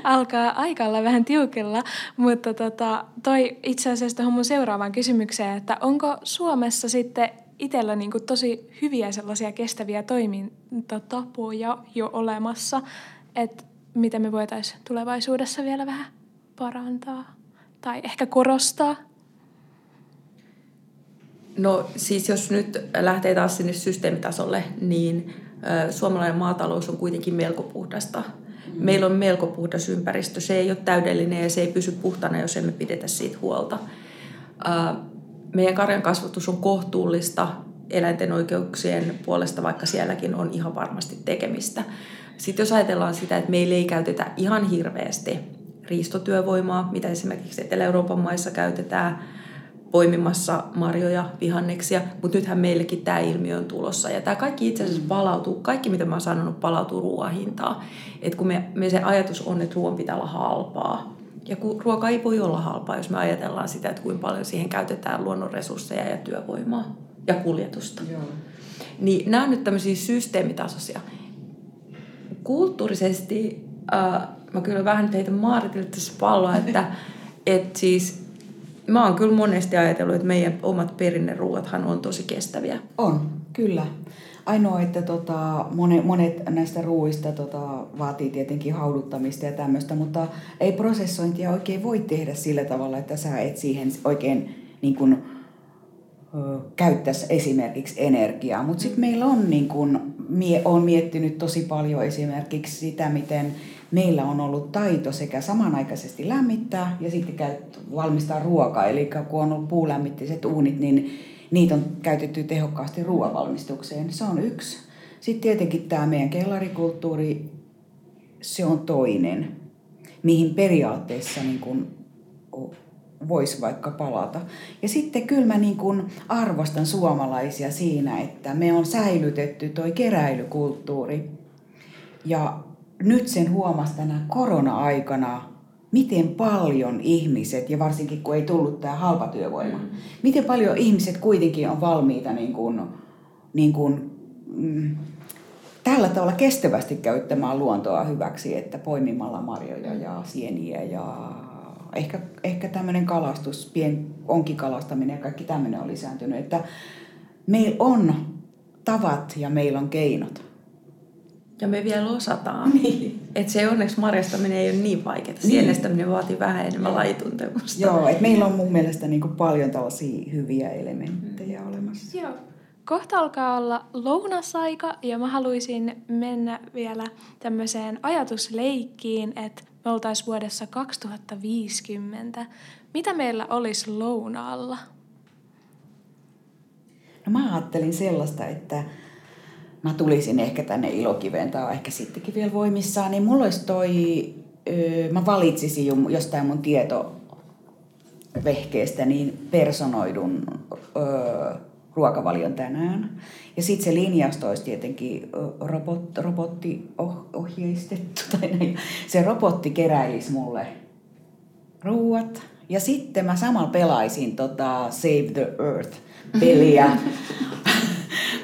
alkaa aikalla vähän tiukella, mutta tota, toi itse asiassa tuohon mun seuraavaan kysymykseen, että onko Suomessa sitten itsellä niin tosi hyviä sellaisia kestäviä toimintatapoja jo olemassa, että miten me voitaisiin tulevaisuudessa vielä vähän parantaa tai ehkä korostaa? No siis jos nyt lähtee taas sinne systeemitasolle, niin suomalainen maatalous on kuitenkin melko puhdasta. Mm. Meillä on melko puhdas ympäristö. Se ei ole täydellinen ja se ei pysy puhtana, jos emme pidetä siitä huolta. Meidän karjan kasvatus on kohtuullista eläinten oikeuksien puolesta, vaikka sielläkin on ihan varmasti tekemistä. Sitten jos ajatellaan sitä, että meillä ei käytetä ihan hirveästi riistotyövoimaa, mitä esimerkiksi Etelä-Euroopan maissa käytetään poimimassa marjoja, vihanneksia, mutta nythän meillekin tämä ilmiö on tulossa. Ja tämä kaikki itse asiassa palautuu, kaikki mitä mä oon sanonut, palautuu ruoan hintaan. Et kun me, me se ajatus on, että ruoan pitää olla halpaa. Ja kun ruoka ei voi olla halpaa, jos me ajatellaan sitä, että kuinka paljon siihen käytetään luonnonresursseja ja työvoimaa ja kuljetusta. Joo. Niin nämä on nyt tämmöisiä systeemitasoisia. Kulttuurisesti äh, mä kyllä vähän teitä Maaritille tässä palloa, että et siis mä oon kyllä monesti ajatellut, että meidän omat perinneruuathan on tosi kestäviä. On, kyllä. Ainoa, että tota, monet, monet näistä ruuista tota, vaatii tietenkin hauduttamista ja tämmöistä, mutta ei prosessointia oikein voi tehdä sillä tavalla, että sä et siihen oikein niin kuin, käyttäisi esimerkiksi energiaa. Mutta sitten meillä on, niin kun, mie, on miettinyt tosi paljon esimerkiksi sitä, miten meillä on ollut taito sekä samanaikaisesti lämmittää ja sitten käyt, valmistaa ruokaa. Eli kun on ollut puulämmittiset uunit, niin niitä on käytetty tehokkaasti ruoavalmistukseen. Se on yksi. Sitten tietenkin tämä meidän kellarikulttuuri, se on toinen, mihin periaatteessa niin kun voisi vaikka palata. Ja sitten kyllä mä niin kuin arvostan suomalaisia siinä, että me on säilytetty toi keräilykulttuuri. Ja nyt sen huomasi tänä korona-aikana, miten paljon ihmiset, ja varsinkin kun ei tullut tämä halpatyövoima, mm. miten paljon ihmiset kuitenkin on valmiita niin kuin, niin kuin, mm, tällä tavalla kestävästi käyttämään luontoa hyväksi, että poimimalla marjoja ja sieniä ja ehkä, ehkä tämmöinen kalastus, pien onkikalastaminen ja kaikki tämmöinen on lisääntynyt. Että meillä on tavat ja meillä on keinot. Ja me vielä osataan. Niin. Että se onneksi marjastaminen ei ole niin vaikeaa. Niin. Sienestäminen vaatii vähän enemmän lajituntemusta. Joo, että meillä on mun mielestä niin kuin paljon tällaisia hyviä elementtejä mm. olemassa. Joo. Kohta alkaa olla lounasaika ja mä haluaisin mennä vielä tämmöiseen ajatusleikkiin, että me oltaisiin vuodessa 2050. Mitä meillä olisi lounaalla? No mä ajattelin sellaista, että mä tulisin ehkä tänne Ilokiveen tai ehkä sittenkin vielä voimissaan, niin mulla olisi toi, mä valitsisin jostain mun tietovehkeestä niin personoidun ruokavalion tänään. Ja sitten se linjasto olisi tietenkin robot, robottiohjeistettu. Tai näin. Se robotti keräilisi mulle ruuat. Ja sitten mä samalla pelaisin tota Save the Earth-peliä,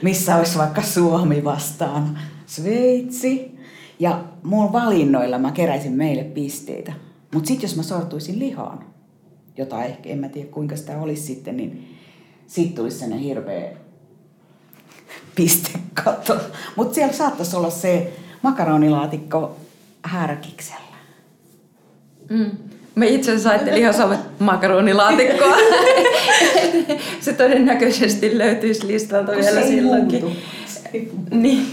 missä olisi vaikka Suomi vastaan Sveitsi. Ja mun valinnoilla mä keräisin meille pisteitä. Mutta sitten jos mä sortuisin lihaan, jota ehkä en mä tiedä kuinka sitä olisi sitten, niin sitten tulisi sellainen hirveä pistekato. Mutta siellä saattaisi olla se makaronilaatikko härkiksellä. Mm. Me itse asiassa ajattelin ihan sama makaronilaatikkoa. se todennäköisesti löytyisi listalta vielä silloinkin. Niin.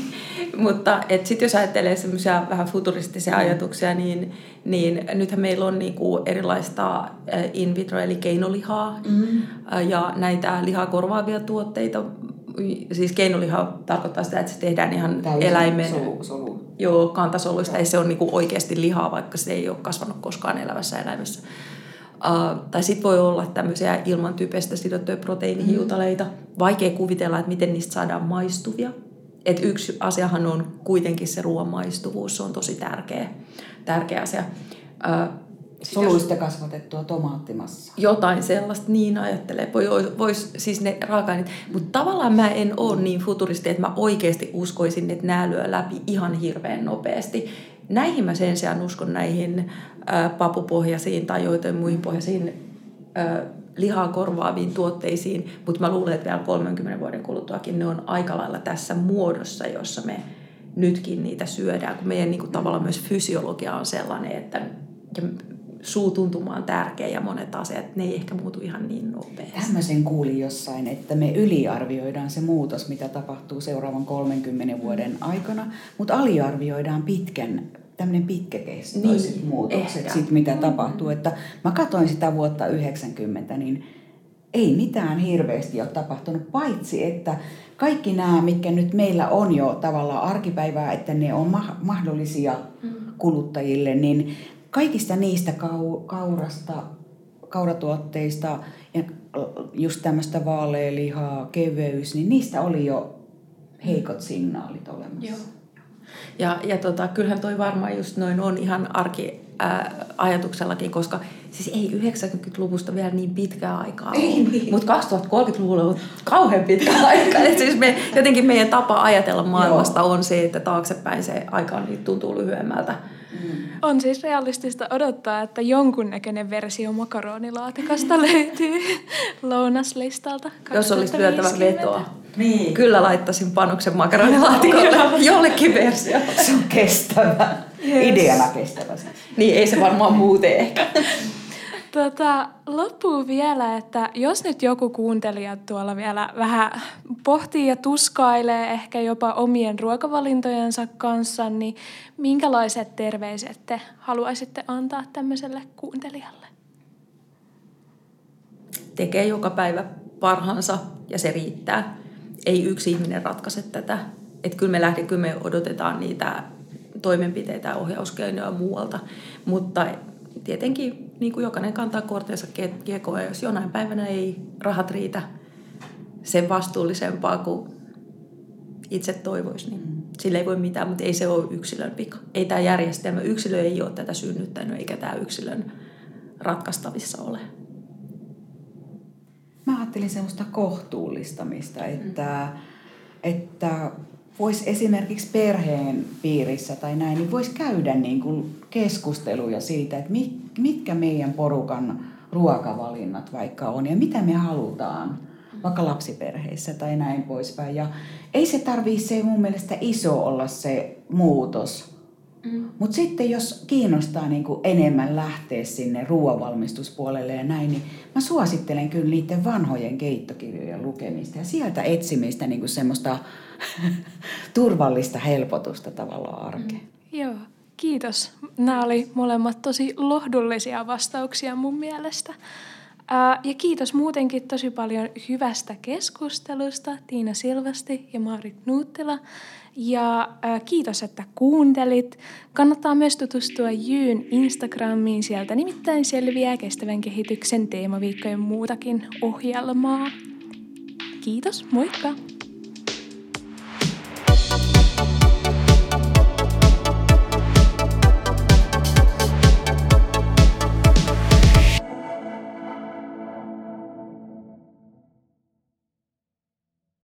Mutta sitten jos ajattelee semmoisia vähän futuristisia mm. ajatuksia, niin, niin nythän meillä on niinku erilaista in vitro eli keinolihaa mm. ja näitä lihaa korvaavia tuotteita. Siis keinoliha tarkoittaa sitä, että se tehdään ihan Täysin eläimen solu, solu. Joo, kantasoluista. Ei se ole niinku oikeasti lihaa, vaikka se ei ole kasvanut koskaan elävässä eläimessä. Uh, tai sitten voi olla tämmöisiä ilman typestä sidottuja proteiinihiutaleita. Mm. Vaikea kuvitella, että miten niistä saadaan maistuvia et yksi asiahan on kuitenkin se ruoan maistuvuus, se on tosi tärkeä, tärkeä asia. Soluista jos, kasvatettua tomaattimassa. Jotain sellaista, niin ajattelee. Voi, vois, siis ne raaka Mutta tavallaan mä en ole niin futuristi, että mä oikeasti uskoisin, että nämä lyö läpi ihan hirveän nopeasti. Näihin mä sen sijaan uskon näihin ä, papupohjaisiin tai joitain muihin pohjaisiin ä, lihaa korvaaviin tuotteisiin, mutta mä luulen, että vielä 30 vuoden kuluttuakin ne on aika lailla tässä muodossa, jossa me nytkin niitä syödään, kun meidän niin kuin, tavallaan myös fysiologia on sellainen, että ja suutuntuma on tärkeä ja monet asiat, ne ei ehkä muutu ihan niin nopeasti. Tämmöisen kuulin jossain, että me yliarvioidaan se muutos, mitä tapahtuu seuraavan 30 vuoden aikana, mutta aliarvioidaan pitkän tämmöinen pitkäkestoiset niin, muutokset, sit, mitä tapahtuu. Että mä katsoin sitä vuotta 90, niin ei mitään hirveästi ole tapahtunut, paitsi että kaikki nämä, mitkä nyt meillä on jo tavallaan arkipäivää, että ne on ma- mahdollisia mm. kuluttajille, niin kaikista niistä kau- kaurasta, kauratuotteista ja just tämmöistä vaaleelihaa, keveys, niin niistä oli jo heikot signaalit olemassa. Joo. Ja, ja tota, kyllähän toi varmaan just noin on ihan arki ää, ajatuksellakin, koska siis ei 90-luvusta vielä niin pitkää aikaa niin. mutta 2030-luvulla on kauhean pitkä aika. Et siis me, jotenkin meidän tapa ajatella maailmasta Joo. on se, että taaksepäin se aika niin tuntuu lyhyemmältä. Mm. On siis realistista odottaa, että jonkunnäköinen versio makaronilaatikasta löytyy lounaslistalta. Jos olisi lyötävä vetoa. Niin. Kyllä laittaisin panoksen makaronilaatikolle jollekin versio. Se on kestävä. Yes. Ideana kestävä. Niin, ei se varmaan muuten ehkä. Tota, loppuu vielä, että jos nyt joku kuuntelija tuolla vielä vähän pohtii ja tuskailee ehkä jopa omien ruokavalintojensa kanssa, niin minkälaiset terveiset te haluaisitte antaa tämmöiselle kuuntelijalle? Tekee joka päivä parhaansa ja se riittää. Ei yksi ihminen ratkaise tätä. Että kyllä me lähdin, kyllä me odotetaan niitä toimenpiteitä ja ohjauskeinoja muualta, mutta tietenkin niin kuin jokainen kantaa kortensa kiekoon, jos jonain päivänä ei rahat riitä sen vastuullisempaa kuin itse toivoisi, niin sille ei voi mitään, mutta ei se ole yksilön vika. Ei tämä järjestelmä, yksilö ei ole tätä synnyttänyt, eikä tämä yksilön ratkaistavissa ole. Mä ajattelin semmoista kohtuullistamista, että, mm. että voisi esimerkiksi perheen piirissä tai näin, niin voisi käydä niin kuin keskusteluja siitä, että mitkä meidän porukan ruokavalinnat vaikka on ja mitä me halutaan vaikka lapsiperheissä tai näin poispäin. Ja ei se tarvitse se mun mielestä iso olla se muutos. Mm. Mutta sitten jos kiinnostaa niin kuin enemmän lähteä sinne ruoanvalmistuspuolelle ja näin, niin mä suosittelen kyllä niiden vanhojen keittokirjojen lukemista ja sieltä etsimistä niin kuin semmoista turvallista helpotusta tavallaan arkeen. Mm. Joo, kiitos. Nämä oli molemmat tosi lohdullisia vastauksia mun mielestä. Ja kiitos muutenkin tosi paljon hyvästä keskustelusta Tiina Silvasti ja Maarit Nuuttila. Ja kiitos, että kuuntelit. Kannattaa myös tutustua Jyyn Instagramiin. Sieltä nimittäin selviää kestävän kehityksen teemaviikkojen muutakin ohjelmaa. Kiitos, moikka!